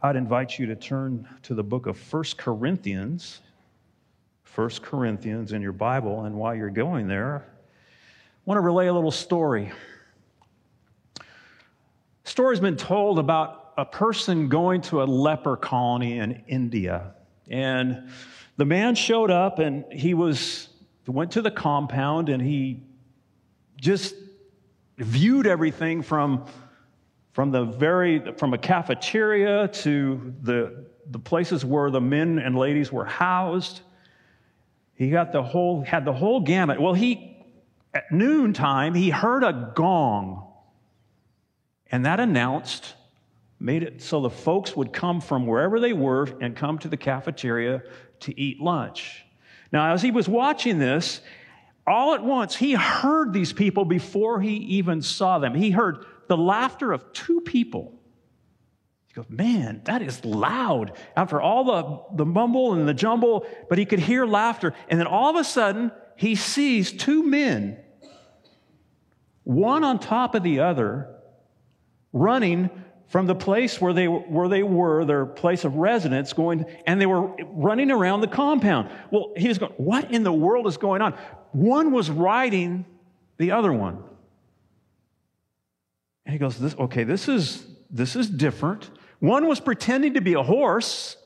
I'd invite you to turn to the book of First Corinthians. First Corinthians in your Bible, and while you're going there, I want to relay a little story. A Story's been told about a person going to a leper colony in India. And the man showed up and he was went to the compound and he just viewed everything from from the very from a cafeteria to the the places where the men and ladies were housed. He got the whole had the whole gamut. Well he at noontime he heard a gong. And that announced made it so the folks would come from wherever they were and come to the cafeteria to eat lunch. Now as he was watching this all at once, he heard these people before he even saw them. He heard the laughter of two people. He goes, Man, that is loud. After all the, the mumble and the jumble, but he could hear laughter. And then all of a sudden, he sees two men, one on top of the other, running from the place where they, where they were, their place of residence, going, and they were running around the compound. Well, he was going, What in the world is going on? one was riding the other one. And he goes, this, okay, this is, this is different. One was pretending to be a horse,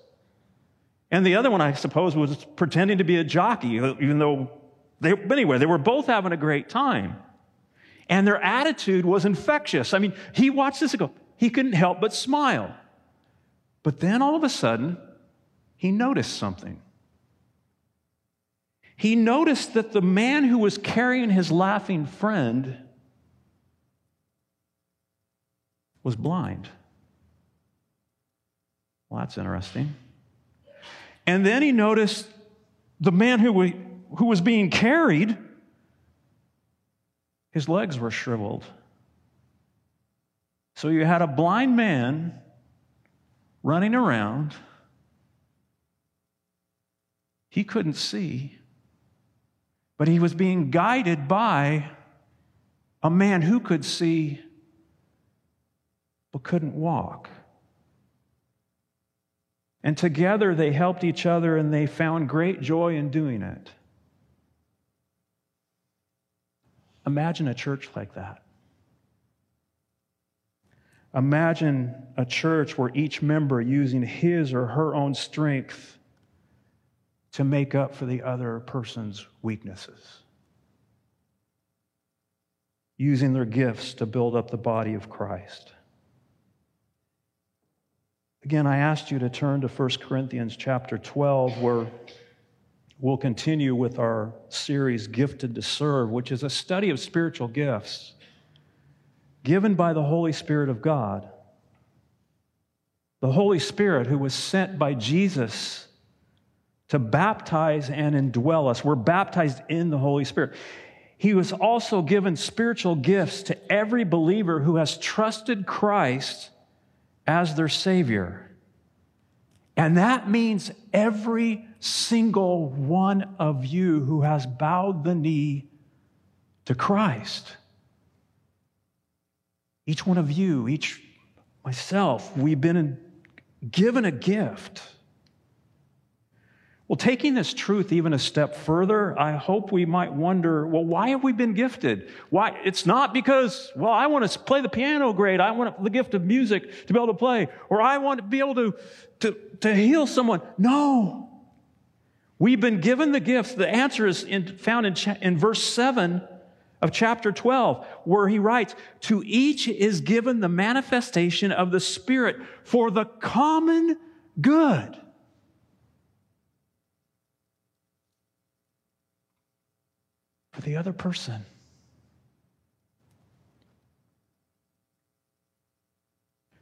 and the other one, I suppose, was pretending to be a jockey, even though they, anyway, they were both having a great time. And their attitude was infectious. I mean, he watched this and go, he couldn't help but smile. But then all of a sudden, he noticed something he noticed that the man who was carrying his laughing friend was blind. Well, that's interesting. And then he noticed the man who, we, who was being carried, his legs were shriveled. So you had a blind man running around. He couldn't see but he was being guided by a man who could see but couldn't walk. And together they helped each other and they found great joy in doing it. Imagine a church like that. Imagine a church where each member using his or her own strength to make up for the other person's weaknesses, using their gifts to build up the body of Christ. Again, I asked you to turn to 1 Corinthians chapter 12, where we'll continue with our series, Gifted to Serve, which is a study of spiritual gifts given by the Holy Spirit of God. The Holy Spirit, who was sent by Jesus to baptize and indwell us. We're baptized in the Holy Spirit. He was also given spiritual gifts to every believer who has trusted Christ as their Savior. And that means every single one of you who has bowed the knee to Christ. Each one of you, each myself, we've been given a gift. Well, taking this truth even a step further, I hope we might wonder, well, why have we been gifted? Why? It's not because, well, I want to play the piano great. I want the gift of music to be able to play, or I want to be able to, to, to heal someone. No. We've been given the gifts. The answer is in, found in, in verse 7 of chapter 12, where he writes, To each is given the manifestation of the Spirit for the common good. For the other person.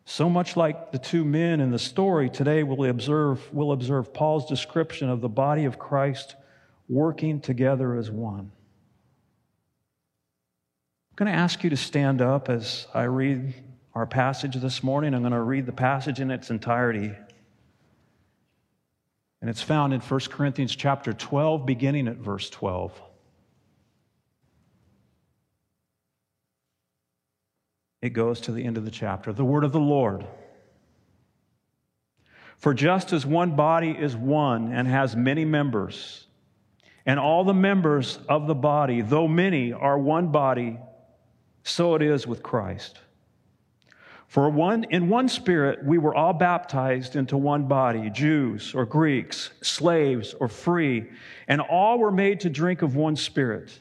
So much like the two men in the story, today we'll observe, we'll observe Paul's description of the body of Christ working together as one. I'm going to ask you to stand up as I read our passage this morning. I'm going to read the passage in its entirety. And it's found in 1 Corinthians chapter 12, beginning at verse 12. It goes to the end of the chapter. The word of the Lord. For just as one body is one and has many members, and all the members of the body, though many, are one body, so it is with Christ. For one, in one spirit, we were all baptized into one body Jews or Greeks, slaves or free, and all were made to drink of one spirit.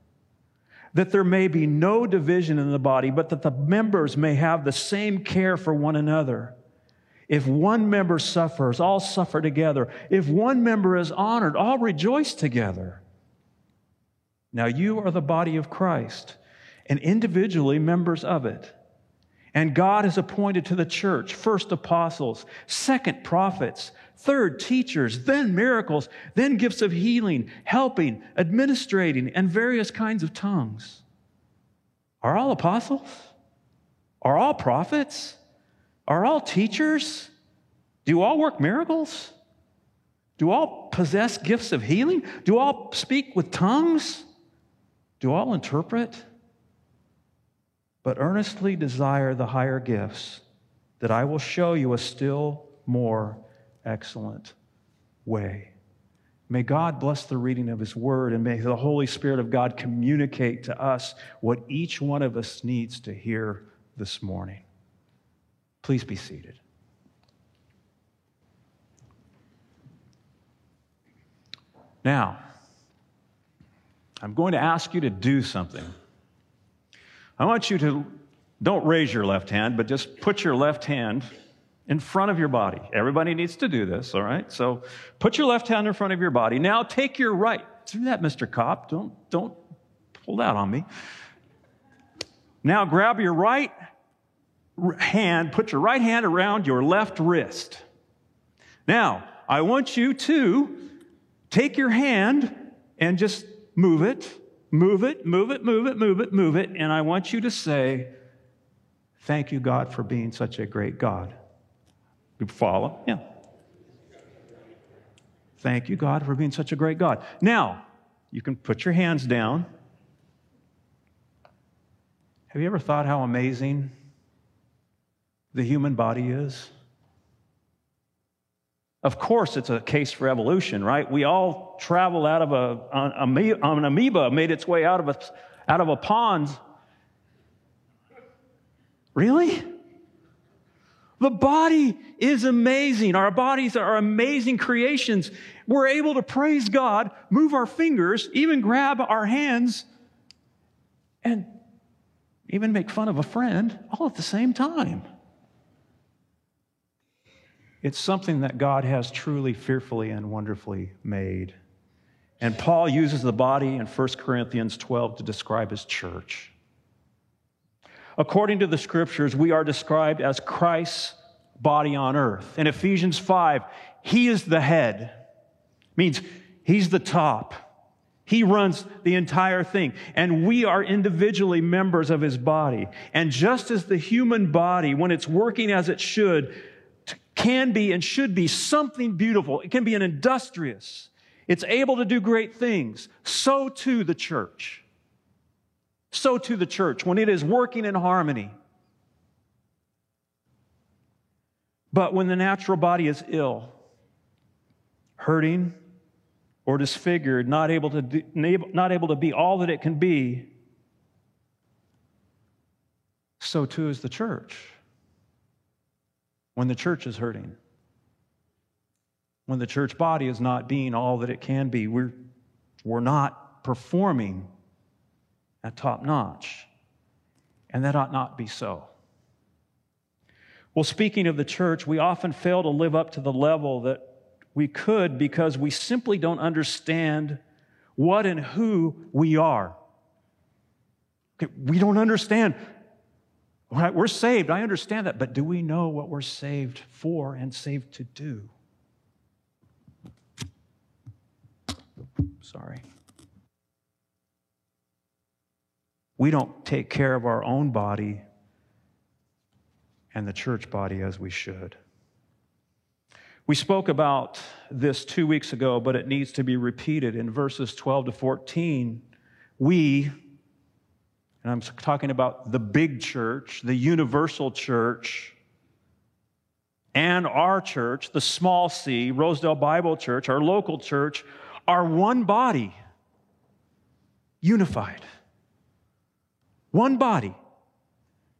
that there may be no division in the body, but that the members may have the same care for one another. If one member suffers, all suffer together. If one member is honored, all rejoice together. Now you are the body of Christ and individually members of it. And God has appointed to the church first apostles, second prophets, third teachers, then miracles, then gifts of healing, helping, administrating, and various kinds of tongues. Are all apostles? Are all prophets? Are all teachers? Do all work miracles? Do all possess gifts of healing? Do all speak with tongues? Do all interpret? but earnestly desire the higher gifts, that I will show you a still more excellent way. May God bless the reading of His Word, and may the Holy Spirit of God communicate to us what each one of us needs to hear this morning. Please be seated. Now, I'm going to ask you to do something. I want you to don't raise your left hand, but just put your left hand in front of your body. Everybody needs to do this, all right? So put your left hand in front of your body. Now take your right. Do that, Mr. Cop. Don't, don't pull that on me. Now grab your right hand, put your right hand around your left wrist. Now, I want you to take your hand and just move it Move it, move it, move it, move it, move it. And I want you to say, Thank you, God, for being such a great God. You follow? Yeah. Thank you, God, for being such a great God. Now, you can put your hands down. Have you ever thought how amazing the human body is? Of course, it's a case for evolution, right? We all travel out of a, an amoeba made its way out of a, out of a pond. Really? The body is amazing. Our bodies are amazing creations. We're able to praise God, move our fingers, even grab our hands, and even make fun of a friend all at the same time. It's something that God has truly, fearfully, and wonderfully made. And Paul uses the body in 1 Corinthians 12 to describe his church. According to the scriptures, we are described as Christ's body on earth. In Ephesians 5, he is the head, means he's the top. He runs the entire thing. And we are individually members of his body. And just as the human body, when it's working as it should, can be and should be something beautiful. It can be an industrious. It's able to do great things. So too the church. So too the church, when it is working in harmony. But when the natural body is ill, hurting, or disfigured, not able to, do, not able to be all that it can be, so too is the church. When the church is hurting, when the church body is not being all that it can be, we're, we're not performing at top notch. And that ought not be so. Well, speaking of the church, we often fail to live up to the level that we could because we simply don't understand what and who we are. We don't understand. Right? We're saved, I understand that, but do we know what we're saved for and saved to do? Sorry. We don't take care of our own body and the church body as we should. We spoke about this two weeks ago, but it needs to be repeated in verses 12 to 14. We, and I'm talking about the big church, the universal church, and our church, the small c, Rosedale Bible Church, our local church, are one body, unified. One body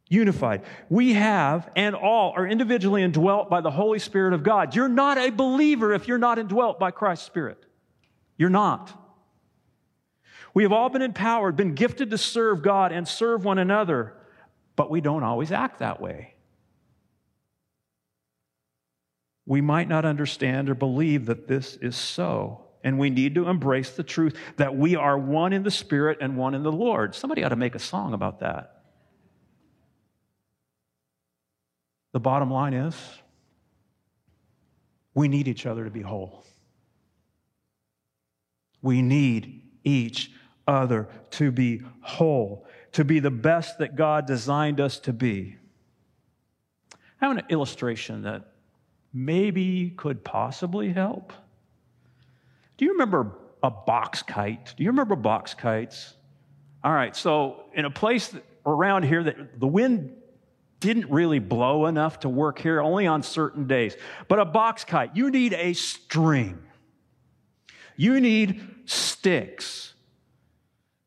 unified. We have, and all are individually indwelt by the Holy Spirit of God. You're not a believer if you're not indwelt by Christ's Spirit. You're not. We have all been empowered, been gifted to serve God and serve one another, but we don't always act that way. We might not understand or believe that this is so. And we need to embrace the truth that we are one in the Spirit and one in the Lord. Somebody ought to make a song about that. The bottom line is we need each other to be whole. We need each other to be whole, to be the best that God designed us to be. I have an illustration that maybe could possibly help. Do you remember a box kite? Do you remember box kites? All right, so in a place around here that the wind didn't really blow enough to work here, only on certain days. But a box kite, you need a string. You need sticks.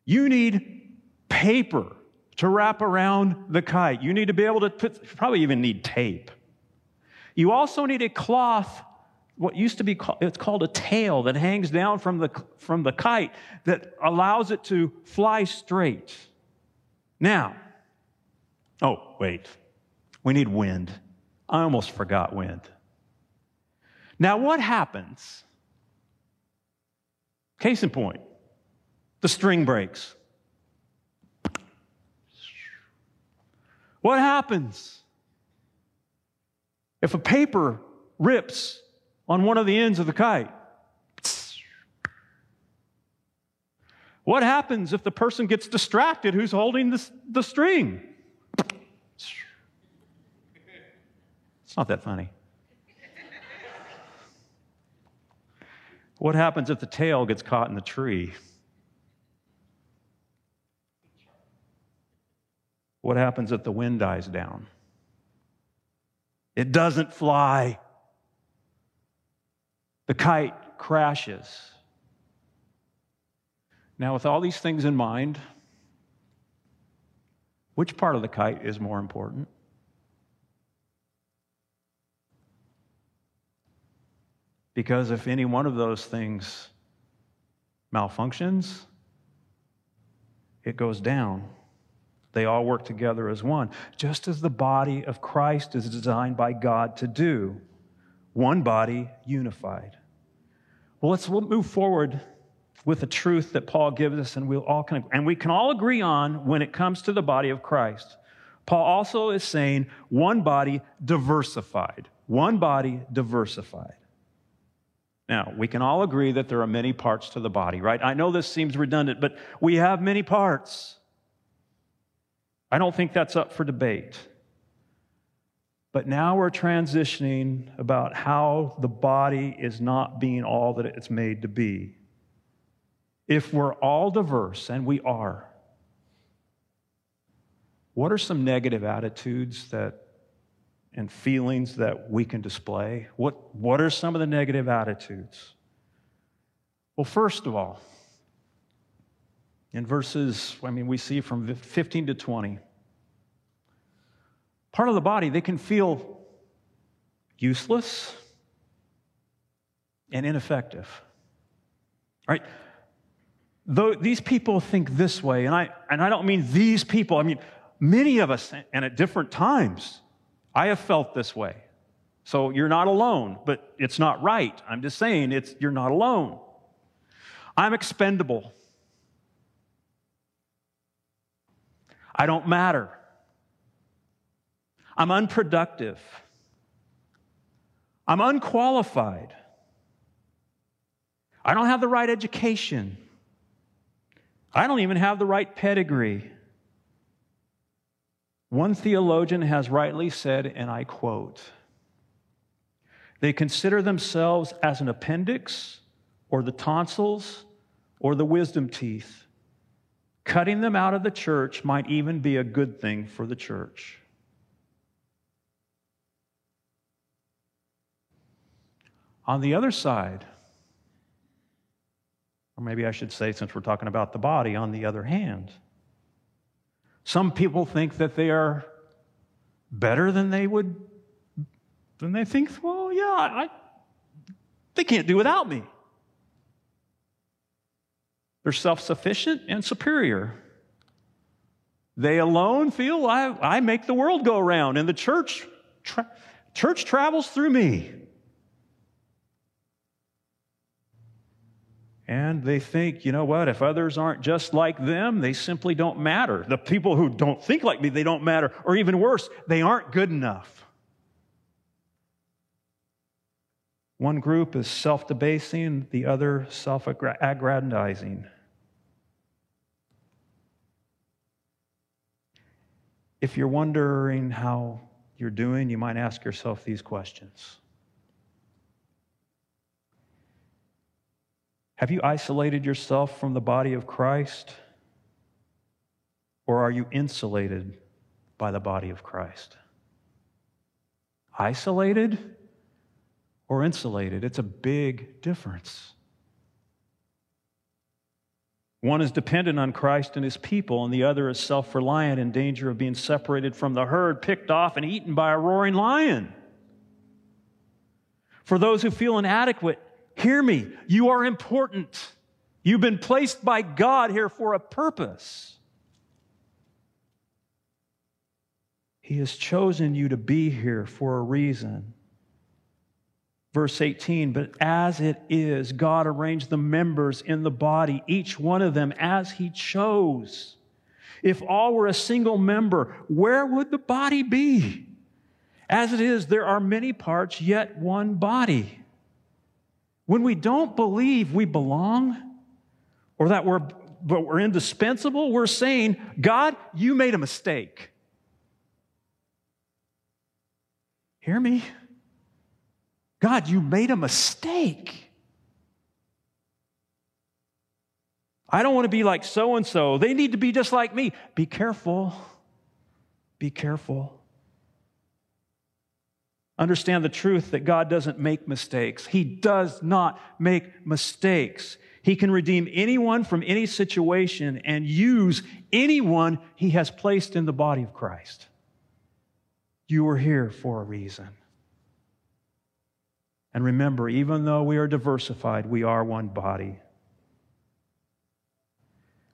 You need paper to wrap around the kite. You need to be able to put, probably even need tape. You also need a cloth, what used to be called, it's called a tail that hangs down from the, from the kite that allows it to fly straight. Now, oh, wait. We need wind. I almost forgot wind. Now, what happens? Case in point, the string breaks. What happens if a paper rips on one of the ends of the kite? What happens if the person gets distracted who's holding the, the string? It's not that funny. what happens if the tail gets caught in the tree? What happens if the wind dies down? It doesn't fly. The kite crashes. Now, with all these things in mind, which part of the kite is more important? Because if any one of those things malfunctions, it goes down. They all work together as one, just as the body of Christ is designed by God to do. One body unified. Well, let's move forward with the truth that Paul gives us, and we'll all of, and we can all agree on when it comes to the body of Christ. Paul also is saying one body diversified. One body diversified. Now, we can all agree that there are many parts to the body, right? I know this seems redundant, but we have many parts. I don't think that's up for debate. But now we're transitioning about how the body is not being all that it's made to be. If we're all diverse, and we are, what are some negative attitudes that and feelings that we can display? What, what are some of the negative attitudes? Well, first of all, in verses, I mean, we see from 15 to 20, part of the body, they can feel useless and ineffective. Right? Though these people think this way, and I, and I don't mean these people, I mean many of us, and at different times, I have felt this way. So you're not alone, but it's not right. I'm just saying it's you're not alone. I'm expendable. I don't matter. I'm unproductive. I'm unqualified. I don't have the right education. I don't even have the right pedigree. One theologian has rightly said, and I quote, they consider themselves as an appendix or the tonsils or the wisdom teeth. Cutting them out of the church might even be a good thing for the church. On the other side, or maybe I should say, since we're talking about the body, on the other hand, some people think that they are better than they would, than they think, well, yeah, I, they can't do without me. They're self sufficient and superior. They alone feel I, I make the world go around, and the church, tra- church travels through me. And they think, you know what, if others aren't just like them, they simply don't matter. The people who don't think like me, they don't matter. Or even worse, they aren't good enough. One group is self debasing, the other self aggrandizing. If you're wondering how you're doing, you might ask yourself these questions Have you isolated yourself from the body of Christ? Or are you insulated by the body of Christ? Isolated or insulated? It's a big difference. One is dependent on Christ and his people, and the other is self reliant in danger of being separated from the herd, picked off, and eaten by a roaring lion. For those who feel inadequate, Hear me. You are important. You've been placed by God here for a purpose. He has chosen you to be here for a reason. Verse 18, but as it is, God arranged the members in the body, each one of them as He chose. If all were a single member, where would the body be? As it is, there are many parts, yet one body. When we don't believe we belong or that we're, but we're indispensable, we're saying, God, you made a mistake. Hear me? God, you made a mistake. I don't want to be like so and so. They need to be just like me. Be careful. Be careful. Understand the truth that God doesn't make mistakes. He does not make mistakes. He can redeem anyone from any situation and use anyone he has placed in the body of Christ. You are here for a reason. And remember, even though we are diversified, we are one body.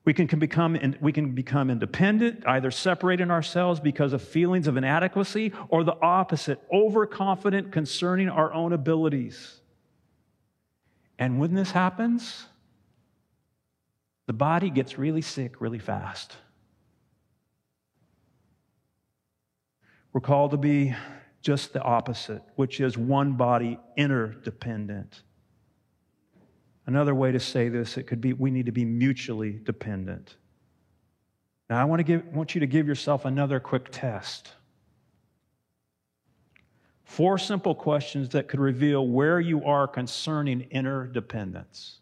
We can, become, we can become independent, either separating ourselves because of feelings of inadequacy, or the opposite, overconfident concerning our own abilities. And when this happens, the body gets really sick really fast. We're called to be just the opposite, which is one body interdependent. Another way to say this, it could be we need to be mutually dependent. Now, I want, to give, want you to give yourself another quick test. Four simple questions that could reveal where you are concerning interdependence.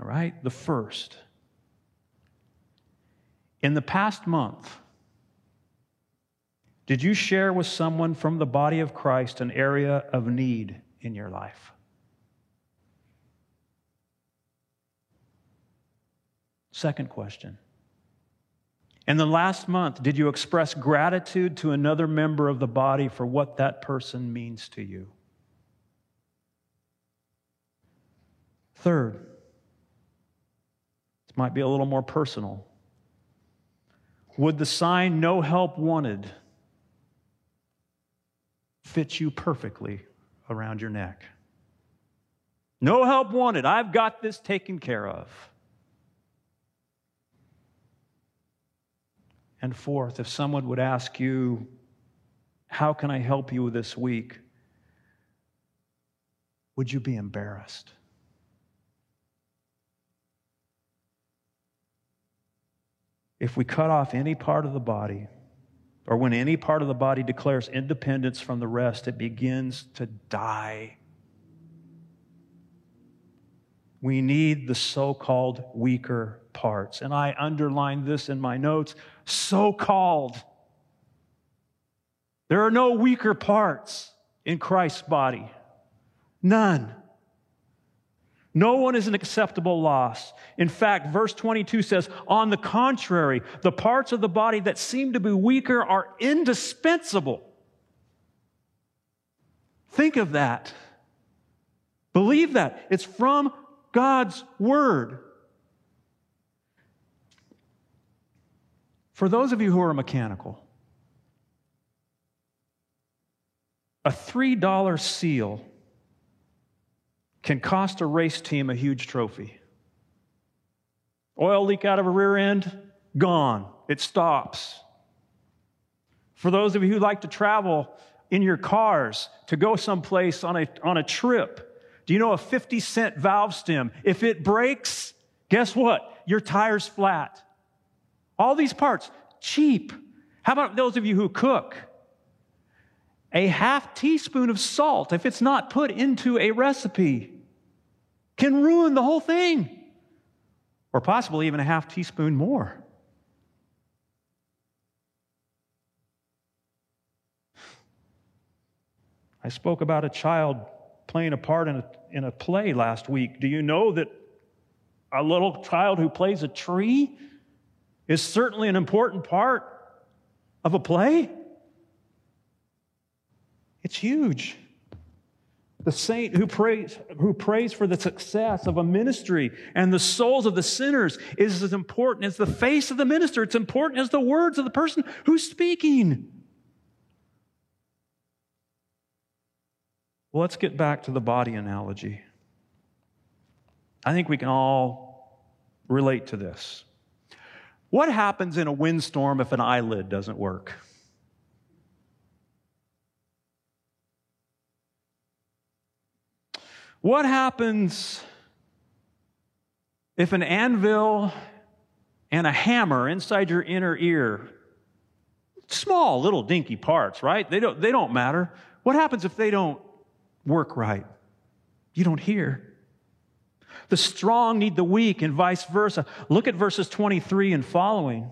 All right? The first. In the past month, Did you share with someone from the body of Christ an area of need in your life? Second question. In the last month, did you express gratitude to another member of the body for what that person means to you? Third, this might be a little more personal. Would the sign no help wanted fit you perfectly around your neck? No help wanted. I've got this taken care of. And fourth, if someone would ask you, How can I help you this week? Would you be embarrassed? If we cut off any part of the body, or when any part of the body declares independence from the rest, it begins to die. We need the so called weaker parts. And I underlined this in my notes so called. There are no weaker parts in Christ's body. None. No one is an acceptable loss. In fact, verse 22 says, on the contrary, the parts of the body that seem to be weaker are indispensable. Think of that. Believe that. It's from God's word. For those of you who are mechanical, a $3 seal can cost a race team a huge trophy. Oil leak out of a rear end, gone. It stops. For those of you who like to travel in your cars to go someplace on a, on a trip, do you know a 50 cent valve stem? If it breaks, guess what? Your tire's flat. All these parts, cheap. How about those of you who cook? A half teaspoon of salt, if it's not put into a recipe, can ruin the whole thing. Or possibly even a half teaspoon more. I spoke about a child playing a part in a, in a play last week. Do you know that a little child who plays a tree is certainly an important part of a play? It's huge. The saint who prays, who prays for the success of a ministry and the souls of the sinners is as important as the face of the minister. It's important as the words of the person who's speaking. Well, let's get back to the body analogy. I think we can all relate to this. What happens in a windstorm if an eyelid doesn't work? What happens if an anvil and a hammer inside your inner ear, small little dinky parts, right? They don't, they don't matter. What happens if they don't work right? You don't hear. The strong need the weak, and vice versa. Look at verses 23 and following.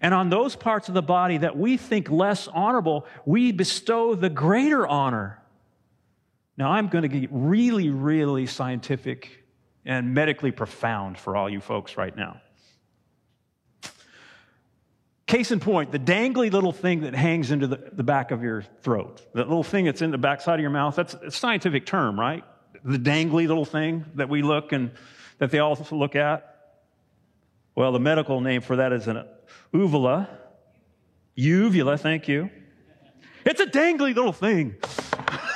And on those parts of the body that we think less honorable, we bestow the greater honor. Now, I'm going to get really, really scientific and medically profound for all you folks right now. Case in point, the dangly little thing that hangs into the, the back of your throat, that little thing that's in the backside of your mouth, that's a scientific term, right? The dangly little thing that we look and that they all look at? Well, the medical name for that is an uvula. Uvula, thank you. It's a dangly little thing.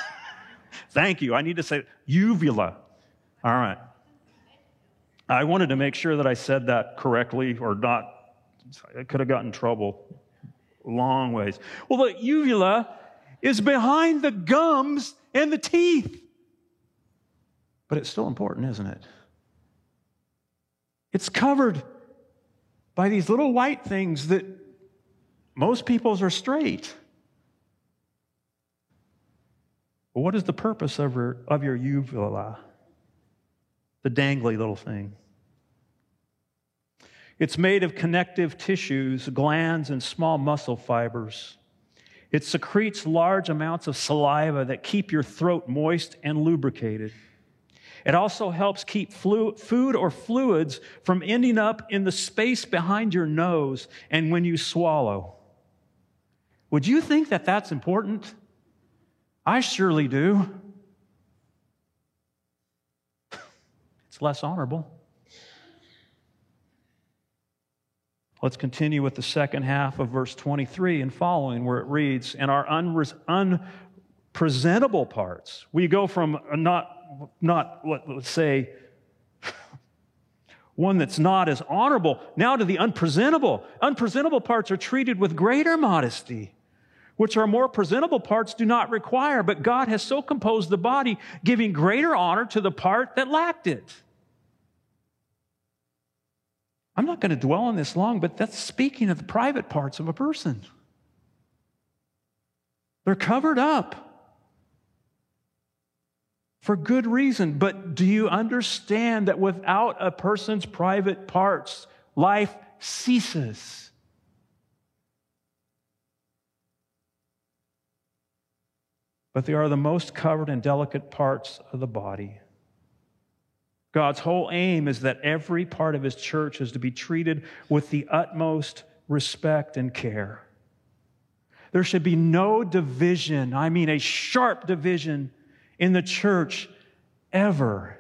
thank you. I need to say uvula. All right. I wanted to make sure that I said that correctly or not. I could have gotten trouble long ways. Well, the uvula is behind the gums and the teeth. But it's still important, isn't it? It's covered by these little white things that most people's are straight. But what is the purpose of your, of your uvula? The dangly little thing. It's made of connective tissues, glands, and small muscle fibers. It secretes large amounts of saliva that keep your throat moist and lubricated. It also helps keep flu- food or fluids from ending up in the space behind your nose and when you swallow. Would you think that that's important? I surely do. It's less honorable. Let's continue with the second half of verse 23 and following, where it reads, And our unpresentable parts. We go from not, not what, let's say, one that's not as honorable, now to the unpresentable. Unpresentable parts are treated with greater modesty, which our more presentable parts do not require. But God has so composed the body, giving greater honor to the part that lacked it. I'm not going to dwell on this long, but that's speaking of the private parts of a person. They're covered up for good reason. But do you understand that without a person's private parts, life ceases? But they are the most covered and delicate parts of the body. God's whole aim is that every part of his church is to be treated with the utmost respect and care. There should be no division, I mean a sharp division in the church ever.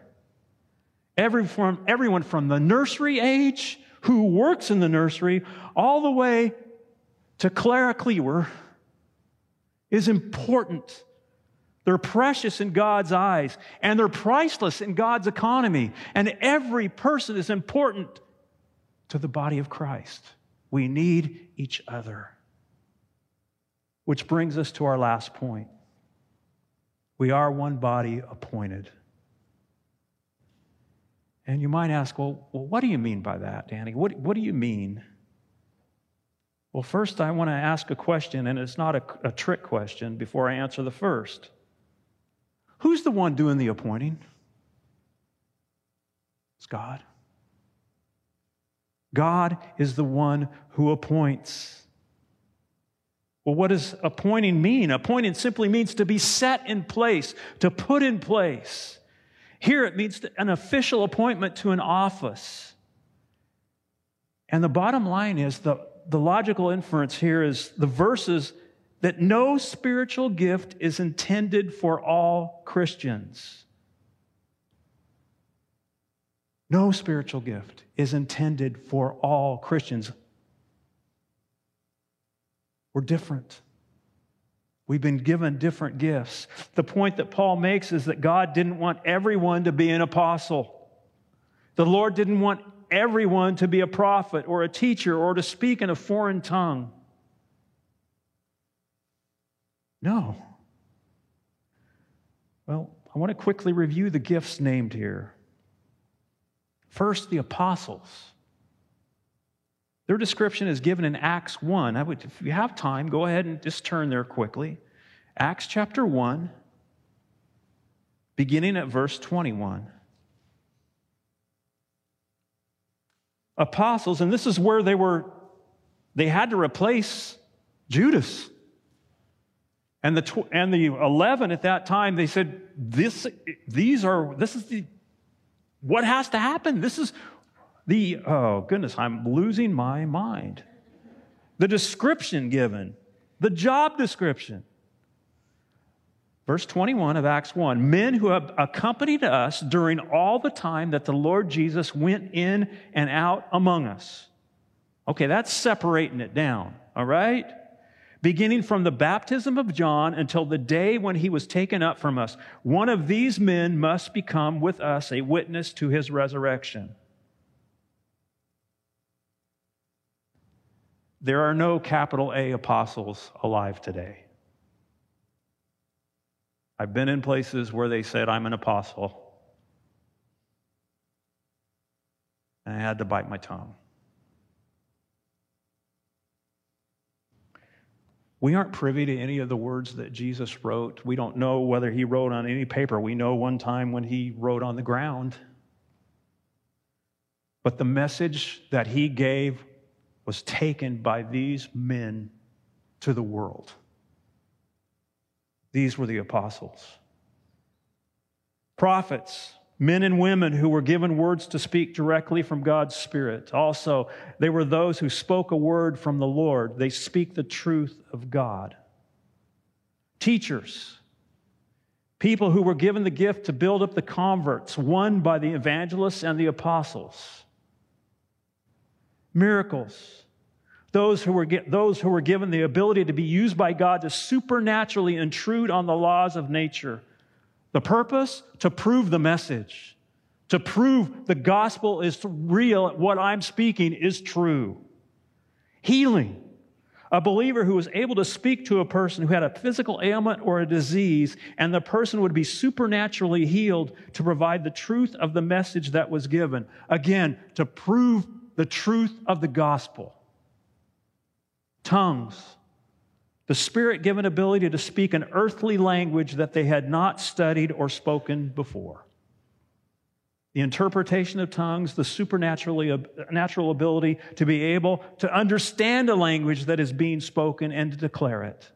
Every from, everyone from the nursery age who works in the nursery all the way to Clara Cleaver is important they're precious in God's eyes and they're priceless in God's economy. And every person is important to the body of Christ. We need each other. Which brings us to our last point. We are one body appointed. And you might ask, well, well what do you mean by that, Danny? What, what do you mean? Well, first, I want to ask a question, and it's not a, a trick question before I answer the first. Who's the one doing the appointing? It's God. God is the one who appoints. Well, what does appointing mean? Appointing simply means to be set in place, to put in place. Here it means an official appointment to an office. And the bottom line is the, the logical inference here is the verses that no spiritual gift is intended for all Christians. No spiritual gift is intended for all Christians. We're different. We've been given different gifts. The point that Paul makes is that God didn't want everyone to be an apostle. The Lord didn't want everyone to be a prophet or a teacher or to speak in a foreign tongue. No. Well, I want to quickly review the gifts named here. First, the apostles. Their description is given in Acts 1. I would, if you have time, go ahead and just turn there quickly. Acts chapter 1, beginning at verse 21. Apostles, and this is where they were, they had to replace Judas. And the, tw- and the 11 at that time, they said, this, these are, this is the, what has to happen? This is the, oh goodness, I'm losing my mind. The description given, the job description. Verse 21 of Acts 1 Men who have accompanied us during all the time that the Lord Jesus went in and out among us. Okay, that's separating it down, all right? beginning from the baptism of John until the day when he was taken up from us. One of these men must become with us a witness to his resurrection. There are no capital A apostles alive today. I've been in places where they said, I'm an apostle. And I had to bite my tongue. We aren't privy to any of the words that Jesus wrote. We don't know whether he wrote on any paper. We know one time when he wrote on the ground. But the message that he gave was taken by these men to the world. These were the apostles. Prophets, men and women who were given words to speak directly from God's Spirit. Also, they were those who spoke a word from the Lord. They speak the truth of God. Teachers, people who were given the gift to build up the converts, won by the evangelists and the apostles. Miracles, those who, were, those who were given the ability to be used by God to supernaturally intrude on the laws of nature the purpose? To prove the message, to prove the gospel is real, what I'm speaking is true. Healing. A believer who was able to speak to a person who had a physical ailment or a disease, and the person would be supernaturally healed to provide the truth of the message that was given. Again, to prove the truth of the gospel. Tongues the Spirit given ability to speak an earthly language that they had not studied or spoken before. The interpretation of tongues, the supernaturally natural ability to be able to understand a language that is being spoken and to declare it.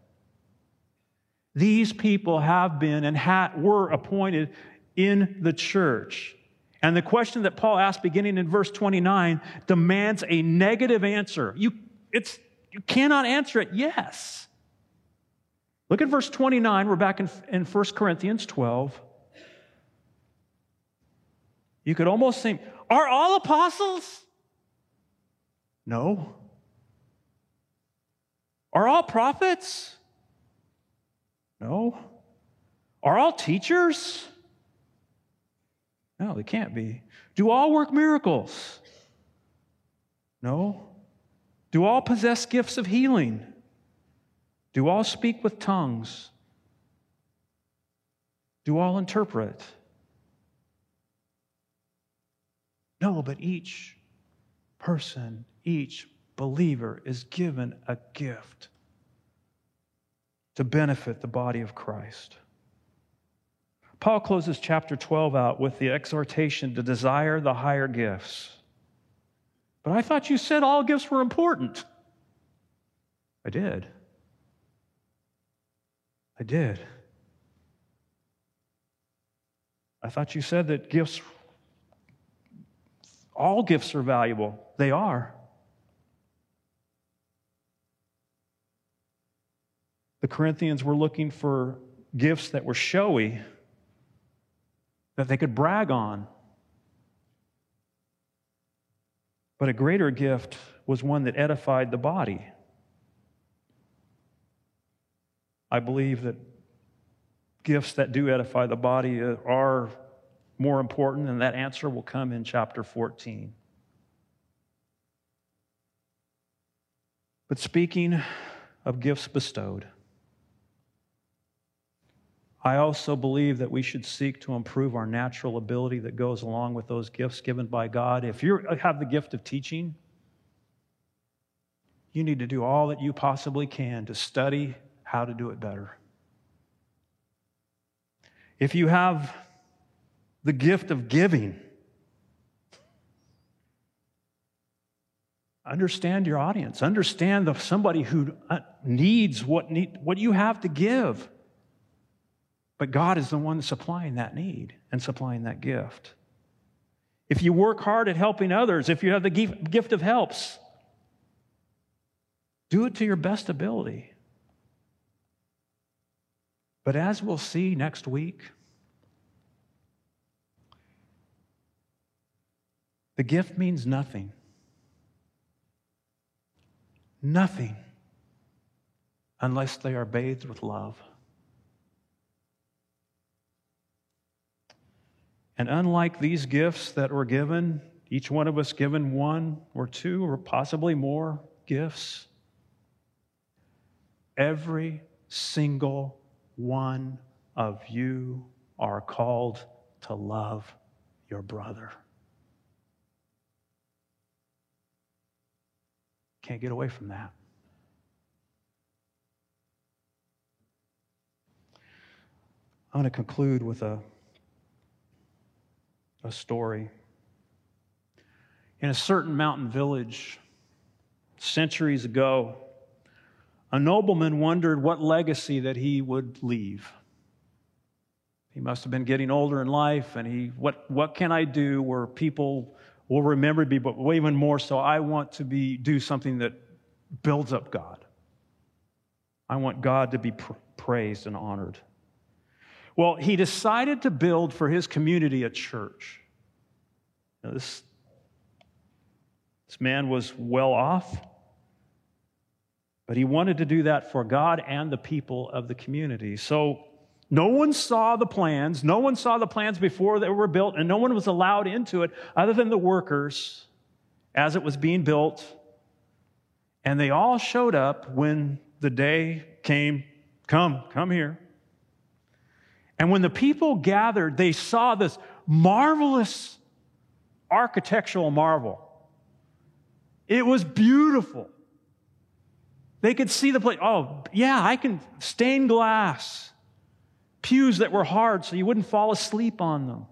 These people have been and were appointed in the church. And the question that Paul asked beginning in verse 29 demands a negative answer. You, it's, you cannot answer it yes. Look at verse 29. We're back in, in 1 Corinthians 12. You could almost think, are all apostles? No. Are all prophets? No. Are all teachers? No, they can't be. Do all work miracles? No. Do all possess gifts of healing? Do all speak with tongues? Do all interpret? No, but each person, each believer is given a gift to benefit the body of Christ. Paul closes chapter 12 out with the exhortation to desire the higher gifts. But I thought you said all gifts were important. I did. I did. I thought you said that gifts, all gifts are valuable. They are. The Corinthians were looking for gifts that were showy, that they could brag on. But a greater gift was one that edified the body. I believe that gifts that do edify the body uh, are more important, and that answer will come in chapter 14. But speaking of gifts bestowed, I also believe that we should seek to improve our natural ability that goes along with those gifts given by God. If you have the gift of teaching, you need to do all that you possibly can to study how to do it better. If you have the gift of giving, understand your audience, understand the, somebody who uh, needs what, need, what you have to give. But God is the one supplying that need and supplying that gift. If you work hard at helping others, if you have the gift of helps, do it to your best ability. But as we'll see next week, the gift means nothing. Nothing unless they are bathed with love. And unlike these gifts that were given, each one of us given one or two or possibly more gifts, every single one of you are called to love your brother. Can't get away from that. I'm going to conclude with a, a story. In a certain mountain village, centuries ago, a nobleman wondered what legacy that he would leave. He must have been getting older in life, and he, what, what can I do where people will remember me, but even more so, I want to be, do something that builds up God. I want God to be pr- praised and honored. Well, he decided to build for his community a church. Now, this, this man was well off, but he wanted to do that for God and the people of the community. So no one saw the plans. No one saw the plans before they were built, and no one was allowed into it other than the workers as it was being built. And they all showed up when the day came come, come here. And when the people gathered, they saw this marvelous architectural marvel. It was beautiful. They could see the place. Oh, yeah, I can stained glass pews that were hard so you wouldn't fall asleep on them.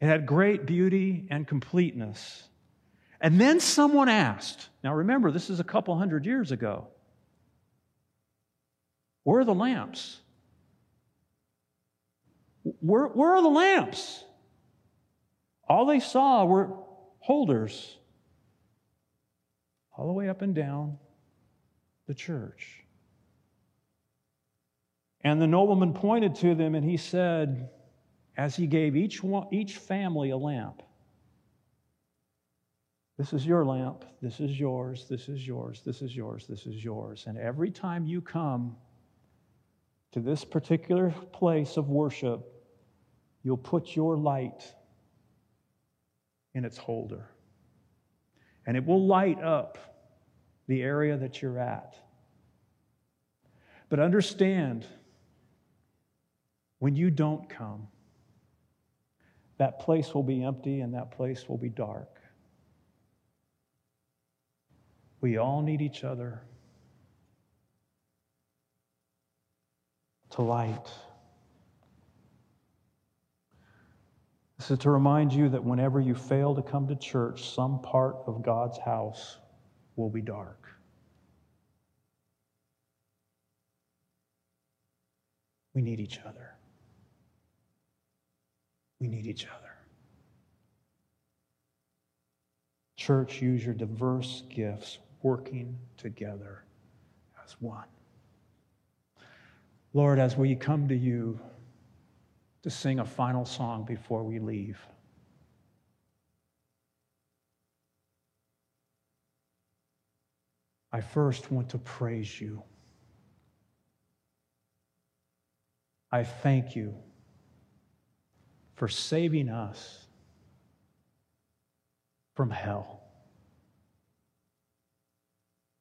It had great beauty and completeness. And then someone asked, now remember, this is a couple hundred years ago, where are the lamps? Where, where are the lamps? All they saw were holders all the way up and down the church. And the nobleman pointed to them and he said, as he gave each, one, each family a lamp, This is your lamp, this is yours, this is yours, this is yours, this is yours. And every time you come to this particular place of worship, you'll put your light in its holder. And it will light up the area that you're at. But understand, when you don't come, that place will be empty and that place will be dark. We all need each other to light. This is to remind you that whenever you fail to come to church, some part of God's house will be dark. We need each other. We need each other. Church, use your diverse gifts working together as one. Lord, as we come to you to sing a final song before we leave, I first want to praise you. I thank you for saving us from hell.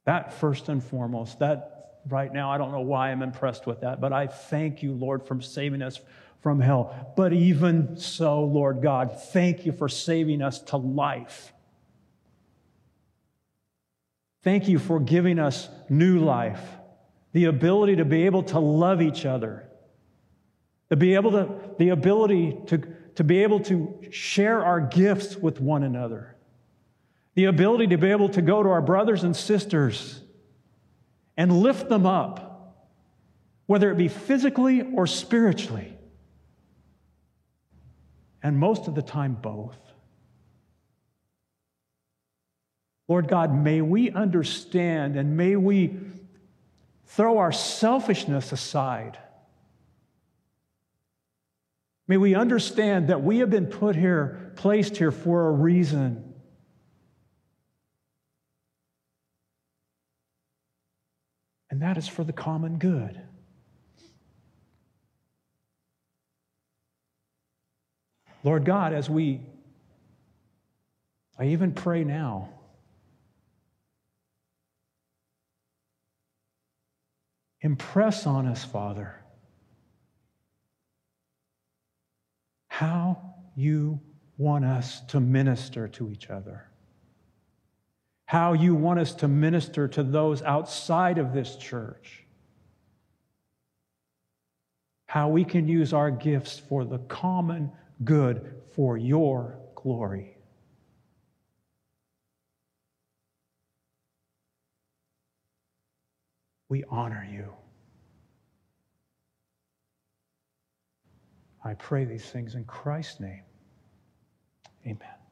That first and foremost, that right now, I don't know why I'm impressed with that, but I thank you, Lord, for saving us from hell. But even so, Lord God, thank you for saving us to life. Thank you for giving us new life, the ability to be able to love each other to be able to, the ability to, to be able to share our gifts with one another, the ability to be able to go to our brothers and sisters and lift them up, whether it be physically or spiritually. And most of the time, both. Lord God, may we understand and may we throw our selfishness aside May we understand that we have been put here, placed here for a reason. And that is for the common good. Lord God, as we, I even pray now, impress on us, Father how you want us to minister to each other, how you want us to minister to those outside of this church, how we can use our gifts for the common good for your glory. We honor you. I pray these things in Christ's name. Amen.